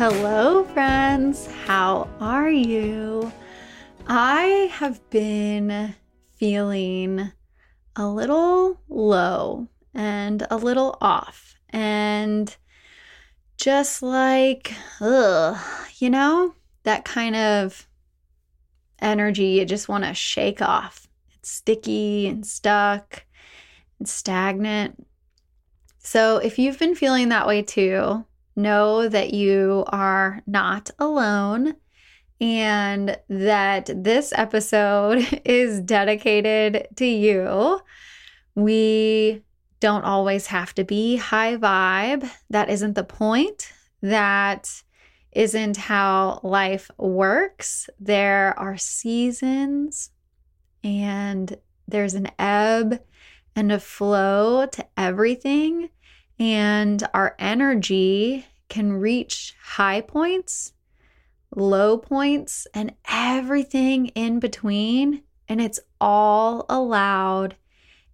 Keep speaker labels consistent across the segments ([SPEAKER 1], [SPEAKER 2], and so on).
[SPEAKER 1] Hello, friends. How are you? I have been feeling a little low and a little off, and just like, ugh, you know, that kind of energy you just want to shake off. It's sticky and stuck and stagnant. So, if you've been feeling that way too, know that you are not alone and that this episode is dedicated to you. We don't always have to be high vibe. That isn't the point. That isn't how life works. There are seasons and there's an ebb and a flow to everything and our energy can reach high points, low points, and everything in between. And it's all allowed.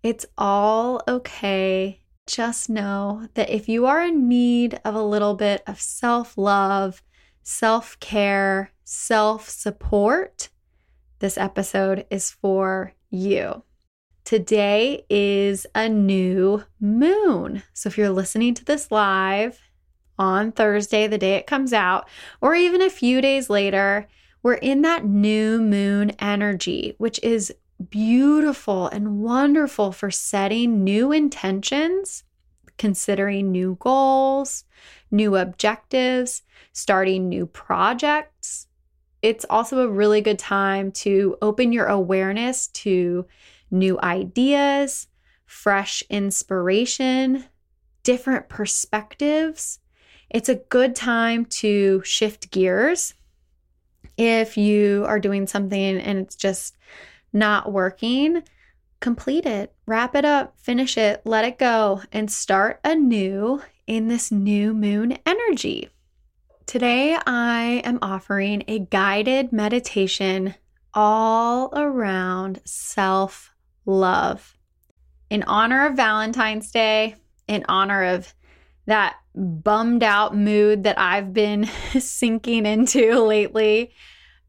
[SPEAKER 1] It's all okay. Just know that if you are in need of a little bit of self love, self care, self support, this episode is for you. Today is a new moon. So if you're listening to this live on Thursday, the day it comes out, or even a few days later, we're in that new moon energy, which is beautiful and wonderful for setting new intentions, considering new goals, new objectives, starting new projects. It's also a really good time to open your awareness to new ideas, fresh inspiration, different perspectives. It's a good time to shift gears. If you are doing something and it's just not working, complete it, wrap it up, finish it, let it go, and start anew in this new moon energy. Today, I am offering a guided meditation all around self love. In honor of Valentine's Day, in honor of that bummed out mood that I've been sinking into lately,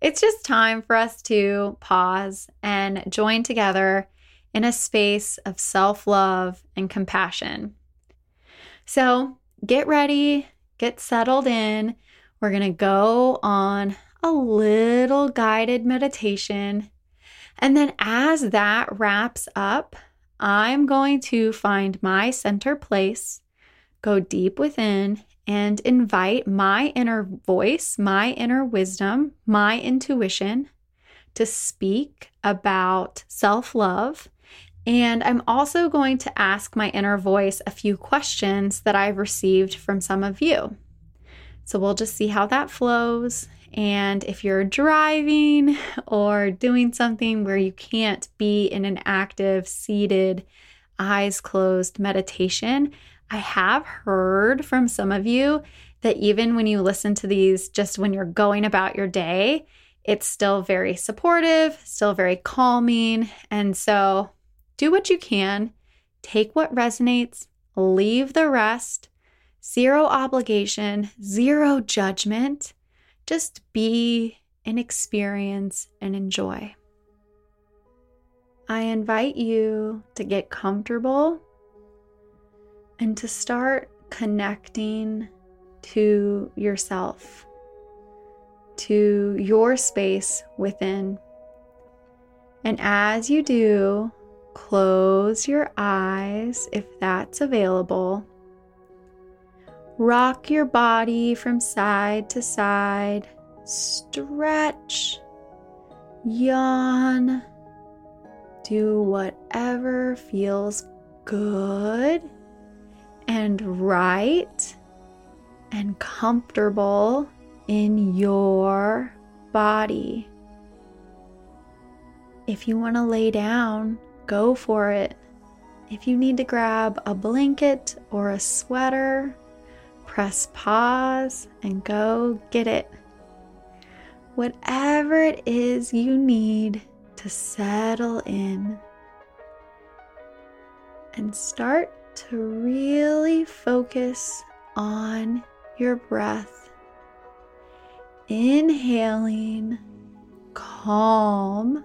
[SPEAKER 1] it's just time for us to pause and join together in a space of self love and compassion. So get ready, get settled in. We're going to go on a little guided meditation and then as that wraps up, I'm going to find my center place, go deep within, and invite my inner voice, my inner wisdom, my intuition to speak about self love. And I'm also going to ask my inner voice a few questions that I've received from some of you. So we'll just see how that flows and if you're driving or doing something where you can't be in an active, seated, eyes closed meditation, I have heard from some of you that even when you listen to these, just when you're going about your day, it's still very supportive, still very calming. And so do what you can, take what resonates, leave the rest, zero obligation, zero judgment. Just be and experience and enjoy. I invite you to get comfortable and to start connecting to yourself, to your space within. And as you do, close your eyes if that's available Rock your body from side to side. Stretch. Yawn. Do whatever feels good. And right and comfortable in your body. If you want to lay down, go for it. If you need to grab a blanket or a sweater, press pause and go get it. Whatever it is you need to settle in and start to really focus on your breath. Inhaling calm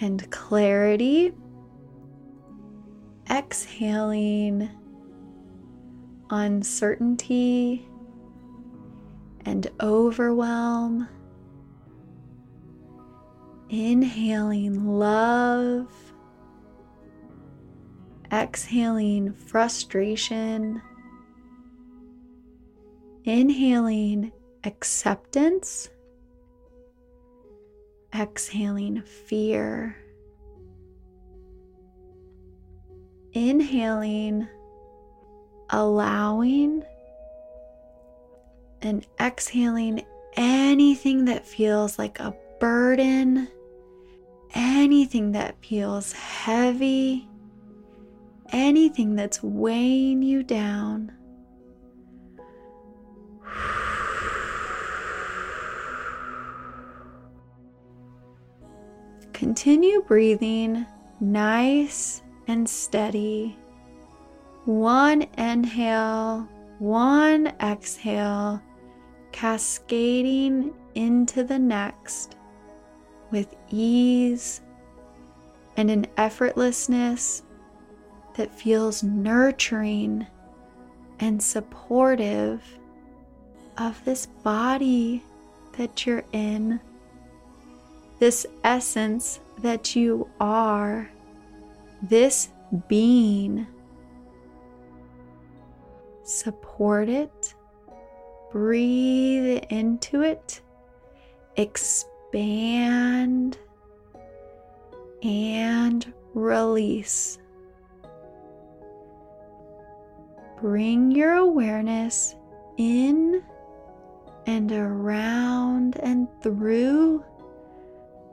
[SPEAKER 1] and clarity. Exhaling uncertainty and overwhelm. Inhaling love. Exhaling frustration. Inhaling acceptance. Exhaling fear. Inhaling allowing and exhaling anything that feels like a burden, anything that feels heavy, anything that's weighing you down. Continue breathing nice and steady. One inhale, one exhale, cascading into the next with ease and an effortlessness that feels nurturing and supportive of this body that you're in, this essence that you are, this being support it, breathe into it, expand, and release. Bring your awareness in and around and through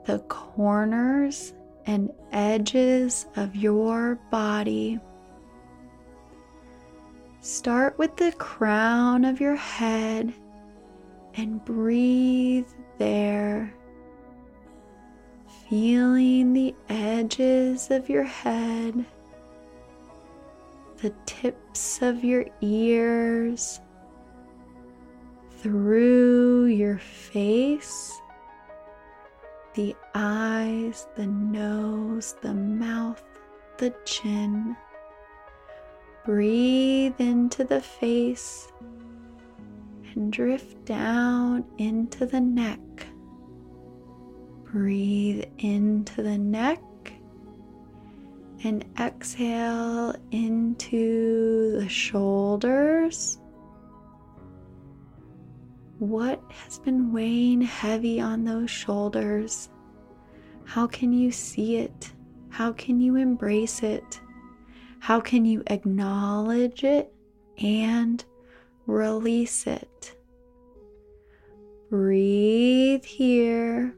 [SPEAKER 1] the corners and edges of your body. Start with the crown of your head and breathe there, feeling the edges of your head, the tips of your ears, through your face, the eyes, the nose, the mouth, the chin. Breathe into the face and drift down into the neck. Breathe into the neck and exhale into the shoulders. What has been weighing heavy on those shoulders? How can you see it? How can you embrace it? How can you acknowledge it and release it? Breathe here.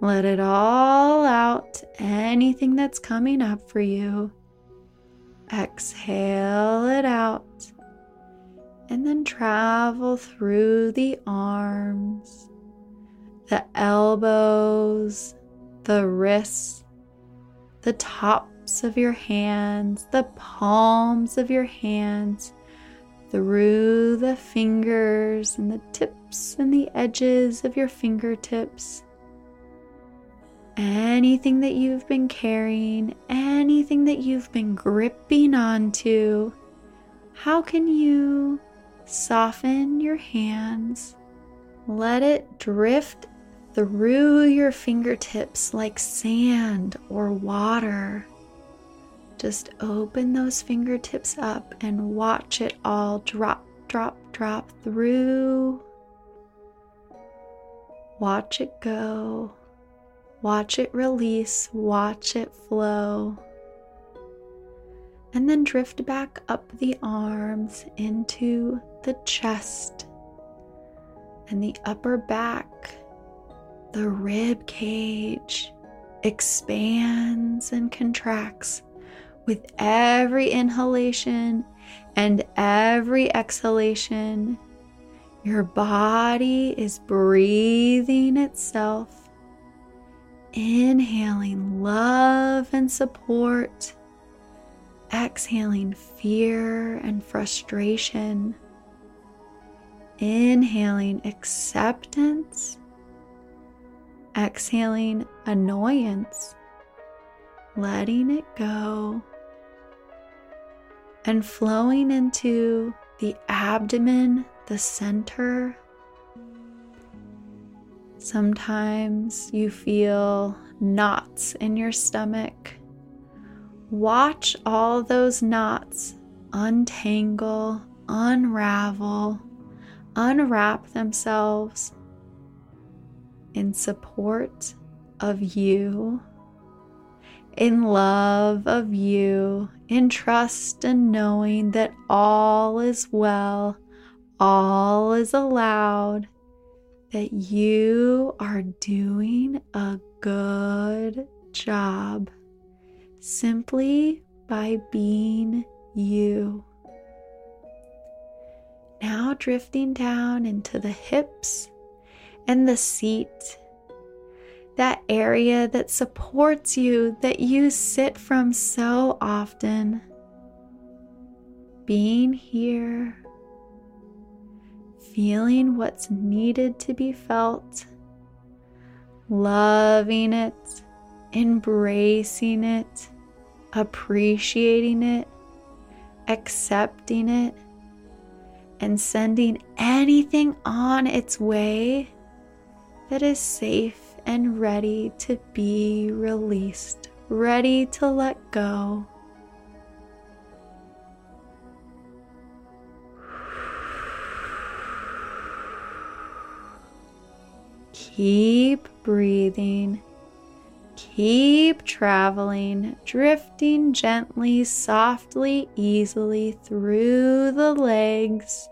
[SPEAKER 1] Let it all out, anything that's coming up for you. Exhale it out and then travel through the arms, the elbows, the wrists, the tops of your hands, the palms of your hands, through the fingers and the tips and the edges of your fingertips. Anything that you've been carrying, anything that you've been gripping onto, how can you Soften your hands. Let it drift through your fingertips like sand or water. Just open those fingertips up and watch it all drop, drop, drop through Watch it go. Watch it release. Watch it flow. And then drift back up the arms into the chest and the upper back, the rib cage expands and contracts with every inhalation and every exhalation. Your body is breathing itself, inhaling love and support, exhaling fear and frustration, inhaling acceptance. Exhaling annoyance, letting it go, and flowing into the abdomen, the center. Sometimes you feel knots in your stomach. Watch all those knots untangle, unravel, unwrap themselves in support of you, in love of you, in trust and knowing that all is well, all is allowed, that you are doing a good job simply by being you. Now drifting down into the hips and the seat, that area that supports you that you sit from so often. Being here, feeling what's needed to be felt, loving it, embracing it, appreciating it, accepting it, and sending anything on its way that is safe and ready to be released, ready to let go. Keep breathing. Keep traveling, drifting gently, softly, easily through the legs,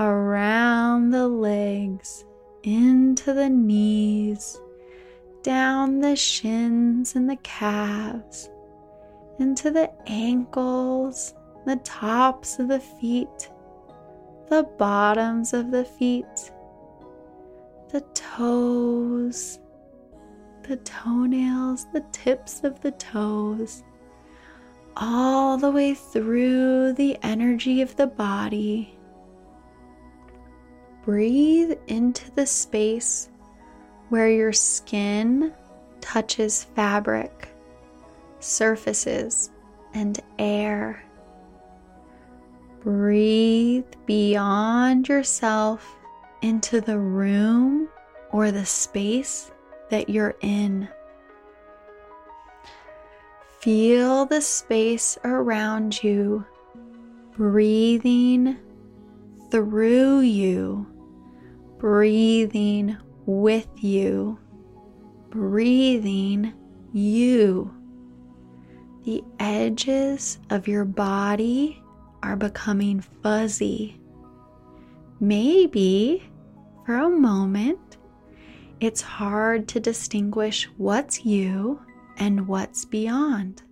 [SPEAKER 1] around the legs, into the knees, down the shins and the calves, into the ankles, the tops of the feet, the bottoms of the feet, the toes, the toenails, the tips of the toes, all the way through the energy of the body breathe into the space where your skin touches fabric, surfaces, and air. Breathe beyond yourself into the room or the space that you're in. Feel the space around you breathing through you breathing with you, breathing you. The edges of your body are becoming fuzzy. Maybe for a moment it's hard to distinguish what's you and what's beyond.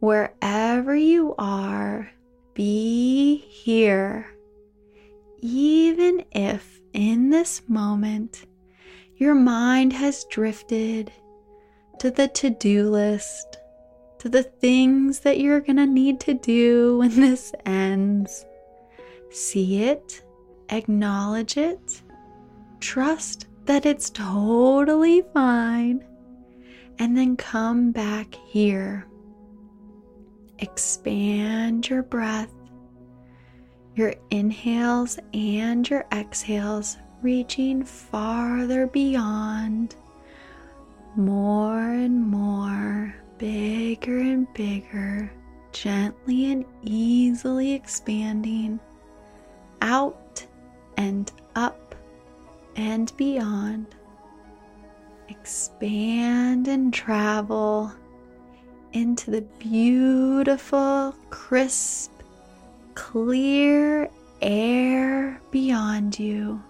[SPEAKER 1] Wherever you are, be here even if in this moment your mind has drifted to the to do list, to the things that you're going to need to do when this ends. See it, acknowledge it, trust that it's totally fine, and then come back here. Expand your breath. Your inhales and your exhales reaching farther beyond, more and more, bigger and bigger, gently and easily expanding out and up and beyond. Expand and travel into the beautiful, crisp, clear air beyond you.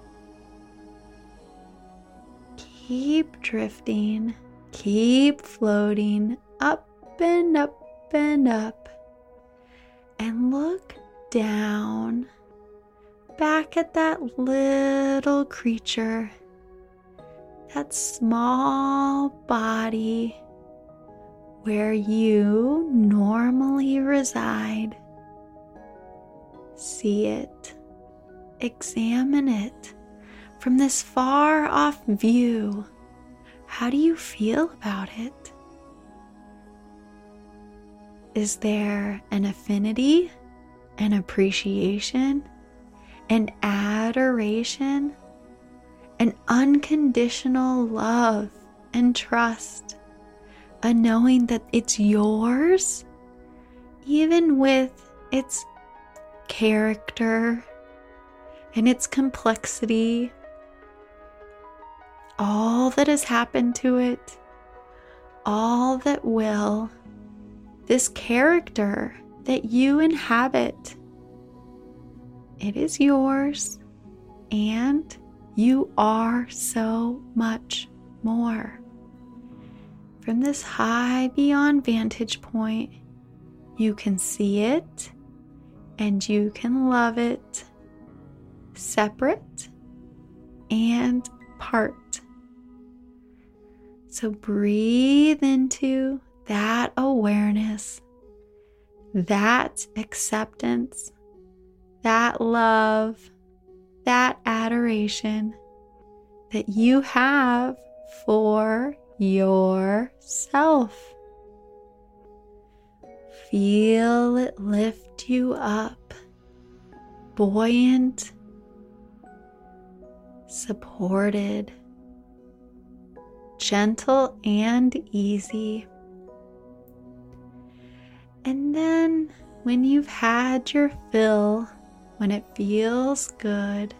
[SPEAKER 1] Keep drifting, keep floating up and up and up, and look down back at that little creature, that small body where you normally reside. See it, examine it from this far off view. How do you feel about it? Is there an affinity, an appreciation, an adoration, an unconditional love and trust, a knowing that it's yours, even with its character and its complexity, all that has happened to it, all that will, this character that you inhabit it is yours, and you are so much more. From this high beyond vantage point, you can see it and you can love it separate and part. So breathe into that awareness, that acceptance that love, that adoration that you have for yourself. Feel it lift you up, buoyant, supported, gentle, and easy. And then, when you've had your fill when it feels good,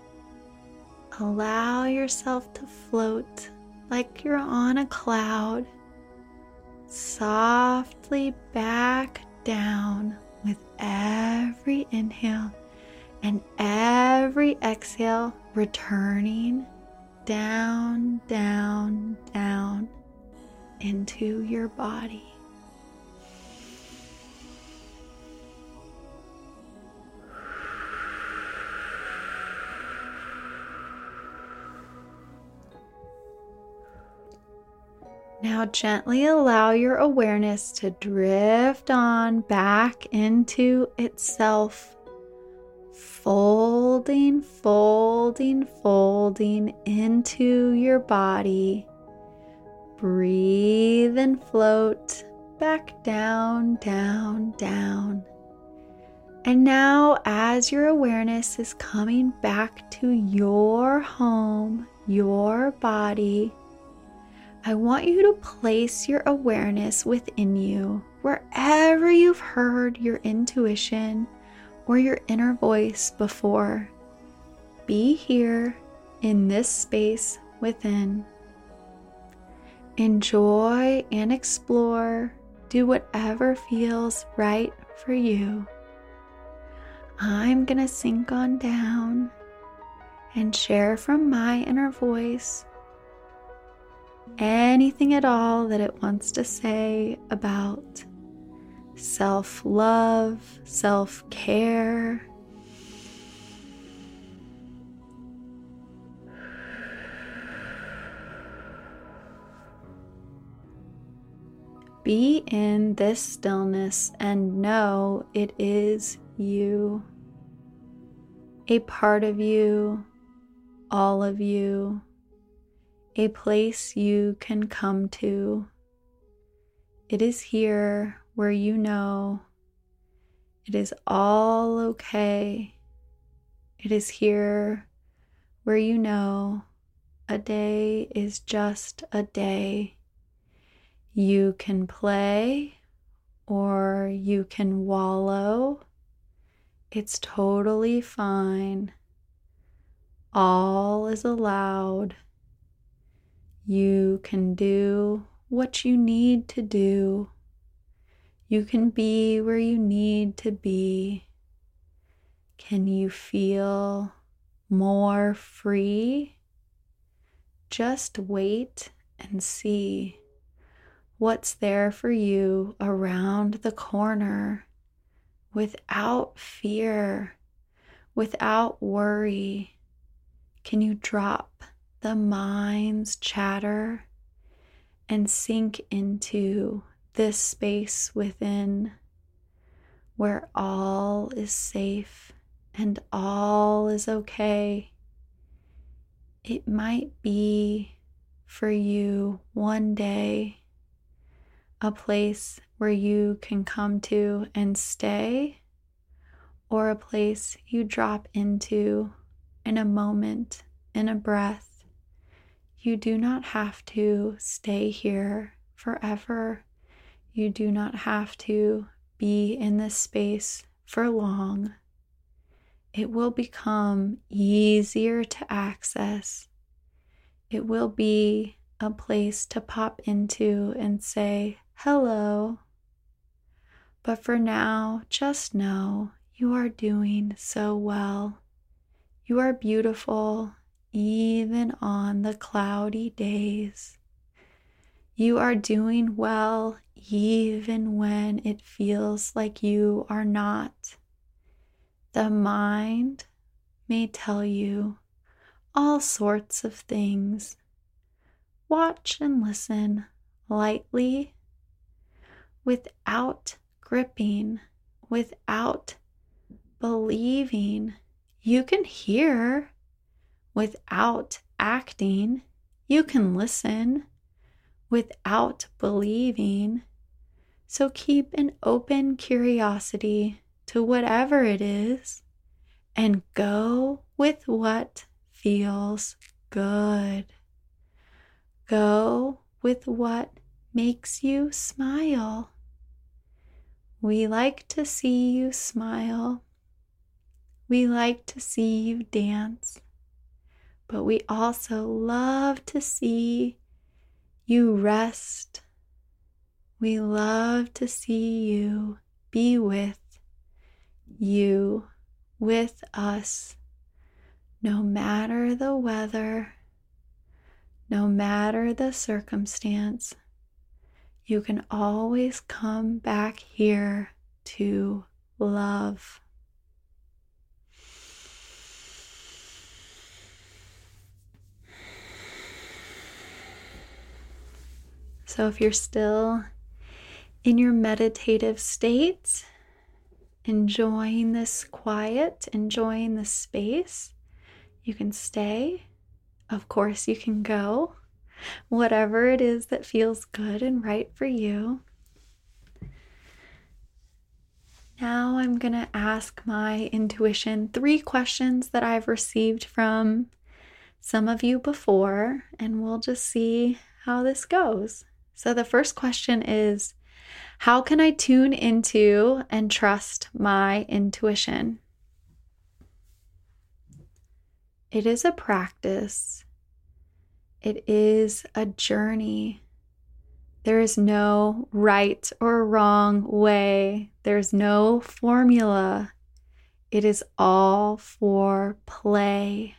[SPEAKER 1] allow yourself to float like you're on a cloud, softly back down with every inhale and every exhale, returning down, down, down into your body. Now, gently allow your awareness to drift on back into itself, folding, folding, folding into your body. Breathe and float back down, down, down. And now, as your awareness is coming back to your home, your body, I want you to place your awareness within you, wherever you've heard your intuition or your inner voice before. Be here in this space within. Enjoy and explore. Do whatever feels right for you. I'm going to sink on down and share from my inner voice anything at all that it wants to say about self love, self care. Be in this stillness and know it is you, a part of you, all of you a place you can come to. It is here where you know it is all okay. It is here where you know a day is just a day. You can play or you can wallow. It's totally fine. all is allowed. You can do what you need to do. You can be where you need to be. Can you feel more free? Just wait and see what's there for you around the corner without fear, without worry. Can you drop the mind's chatter and sink into this space within where all is safe and all is okay? It might be for you one day a place where you can come to and stay, or a place you drop into in a moment, in a breath. You do not have to stay here forever. You do not have to be in this space for long. It will become easier to access. It will be a place to pop into and say, hello. But for now, just know you are doing so well. You are beautiful even on the cloudy days. You are doing well even when it feels like you are not. The mind may tell you all sorts of things. Watch and listen lightly without gripping, without believing. You can hear without acting. You can listen without believing. So keep an open curiosity to whatever it is and go with what feels good. Go with what makes you smile. We like to see you smile. We like to see you dance. But we also love to see you rest. We love to see you be with you, with us, no matter the weather, no matter the circumstance you can always come back here to love. So, if you're still in your meditative state, enjoying this quiet, enjoying this space, you can stay. Of course, you can go whatever it is that feels good and right for you. Now I'm going to ask my intuition three questions that I've received from some of you before, and we'll just see how this goes. So, the first question is How can I tune into and trust my intuition? It is a practice it is a journey. There is no right or wrong way, there's no formula. It is all for play.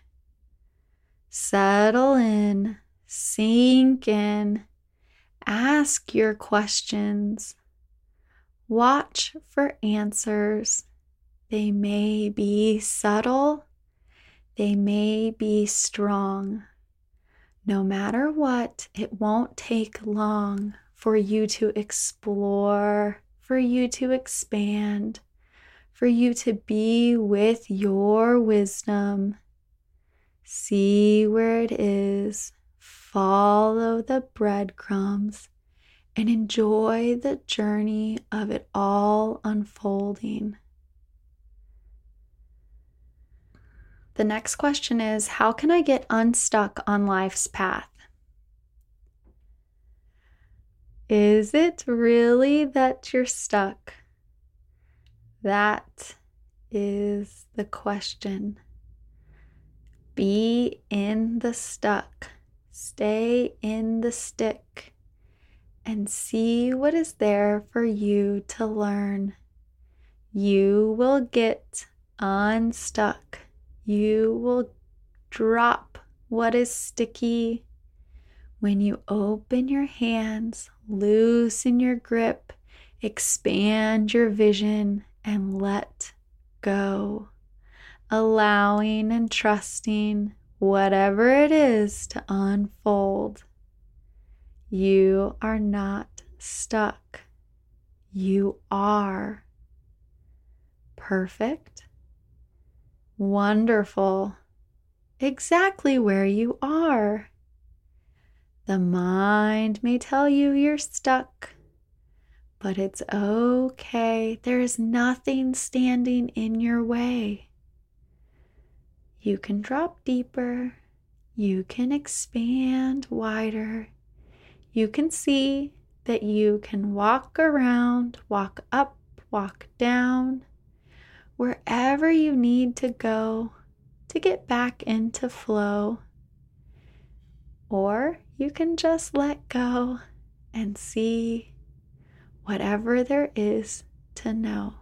[SPEAKER 1] Settle in, sink in, ask your questions, watch for answers. They may be subtle, they may be strong. No matter what, it won't take long for you to explore, for you to expand, for you to be with your wisdom. See where it is, follow the breadcrumbs, and enjoy the journey of it all unfolding. The next question is How can I get unstuck on life's path? Is it really that you're stuck? That is the question. Be in the stuck. Stay in the stick and see what is there for you to learn. You will get unstuck. You will drop what is sticky. When you open your hands, loosen your grip, expand your vision, and let go. Allowing and trusting whatever it is to unfold. You are not stuck. You are perfect, wonderful, exactly where you are. The mind may tell you you're stuck, but it's okay. There's nothing standing in your way. You can drop deeper, you can expand wider you can see that you can walk around, walk up, walk down, wherever you need to go to get back into flow. Or you can just let go and see whatever there is to know.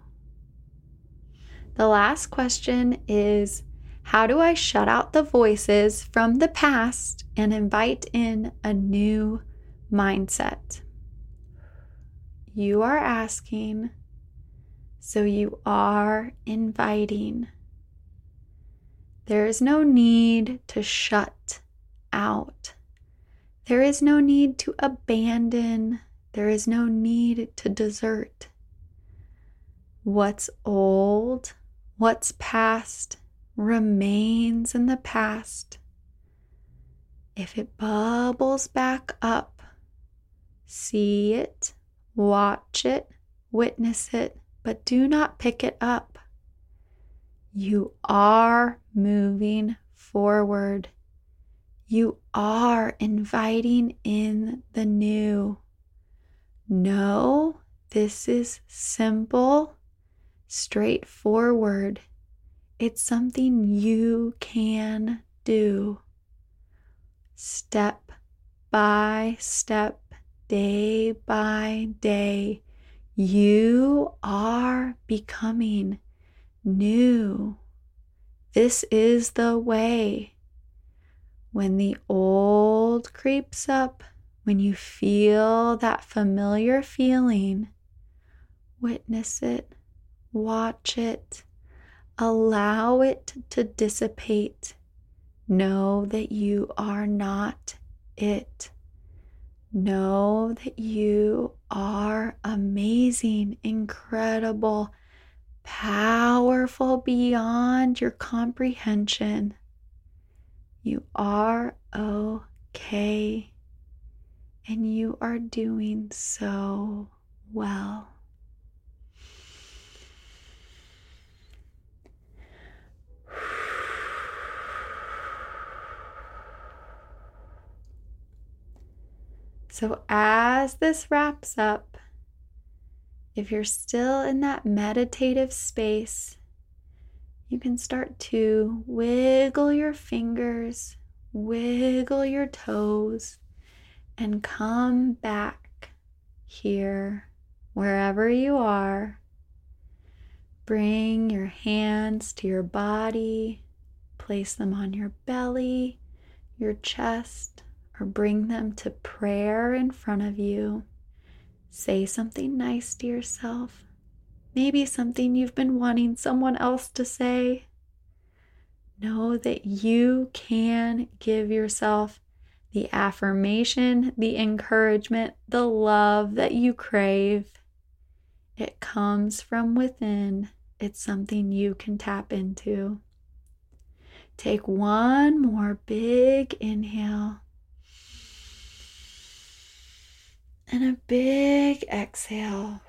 [SPEAKER 1] The last question is How do I shut out the voices from the past and invite in a new mindset. You are asking, so you are inviting. There is no need to shut out. There is no need to abandon. There is no need to desert. What's old, what's past, remains in the past. If it bubbles back up, See it, watch it, witness it, but do not pick it up. You are moving forward. You are inviting in the new. No, this is simple, straightforward. It's something you can do. Step by step day by day, you are becoming new. This is the way. When the old creeps up, when you feel that familiar feeling, witness it, watch it, allow it to dissipate. Know that you are not it. Know that you are amazing, incredible, powerful beyond your comprehension. You are okay, and you are doing so well. So, as this wraps up, if you're still in that meditative space, you can start to wiggle your fingers, wiggle your toes, and come back here, wherever you are. Bring your hands to your body, place them on your belly, your chest, or bring them to prayer in front of you. Say something nice to yourself. Maybe something you've been wanting someone else to say. Know that you can give yourself the affirmation, the encouragement, the love that you crave. It comes from within, it's something you can tap into. Take one more big inhale. And a big exhale.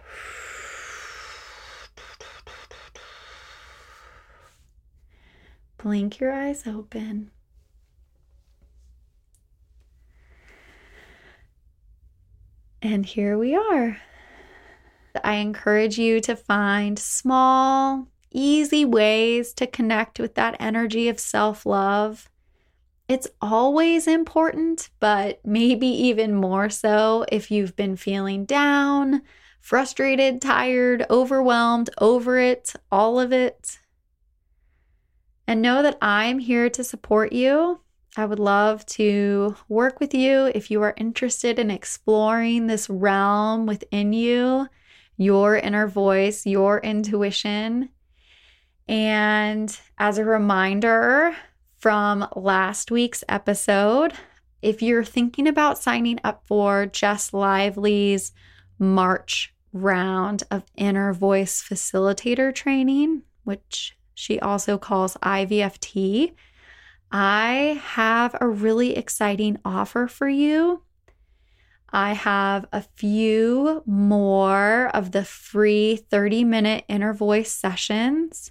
[SPEAKER 1] Blink your eyes open. And here we are. I encourage you to find small, easy ways to connect with that energy of self love It's always important, but maybe even more so if you've been feeling down, frustrated, tired, overwhelmed, over it, all of it. And know that I'm here to support you. I would love to work with you if you are interested in exploring this realm within you, your inner voice, your intuition. And as a reminder from last week's episode, if you're thinking about signing up for Jess Lively's March round of inner voice facilitator training, which she also calls IVFT, I have a really exciting offer for you. I have a few more of the free 30 minute inner voice sessions.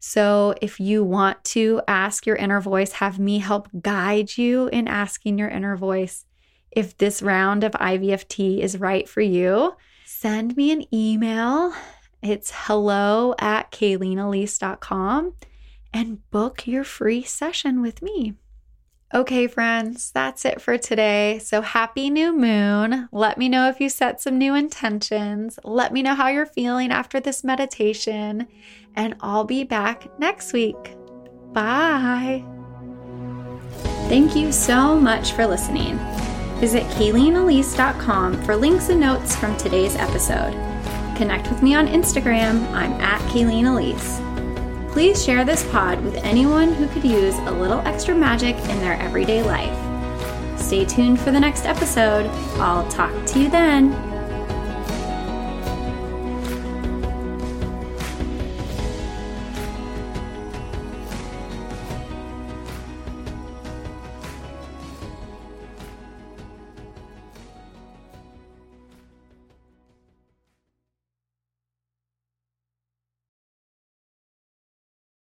[SPEAKER 1] So, if you want to ask your inner voice, have me help guide you in asking your inner voice if this round of IVFT is right for you, send me an email. It's hello at kayleenelise.com and book your free session with me. Okay, friends, that's it for today. So happy new moon. Let me know if you set some new intentions. Let me know how you're feeling after this meditation, and I'll be back next week. Bye. Thank you so much for listening. Visit KayleenElise.com for links and notes from today's episode. Connect with me on Instagram. I'm at Kayleen Elise. Please share this pod with anyone who could use a little extra magic in their everyday life. Stay tuned for the next episode. I'll talk to you then.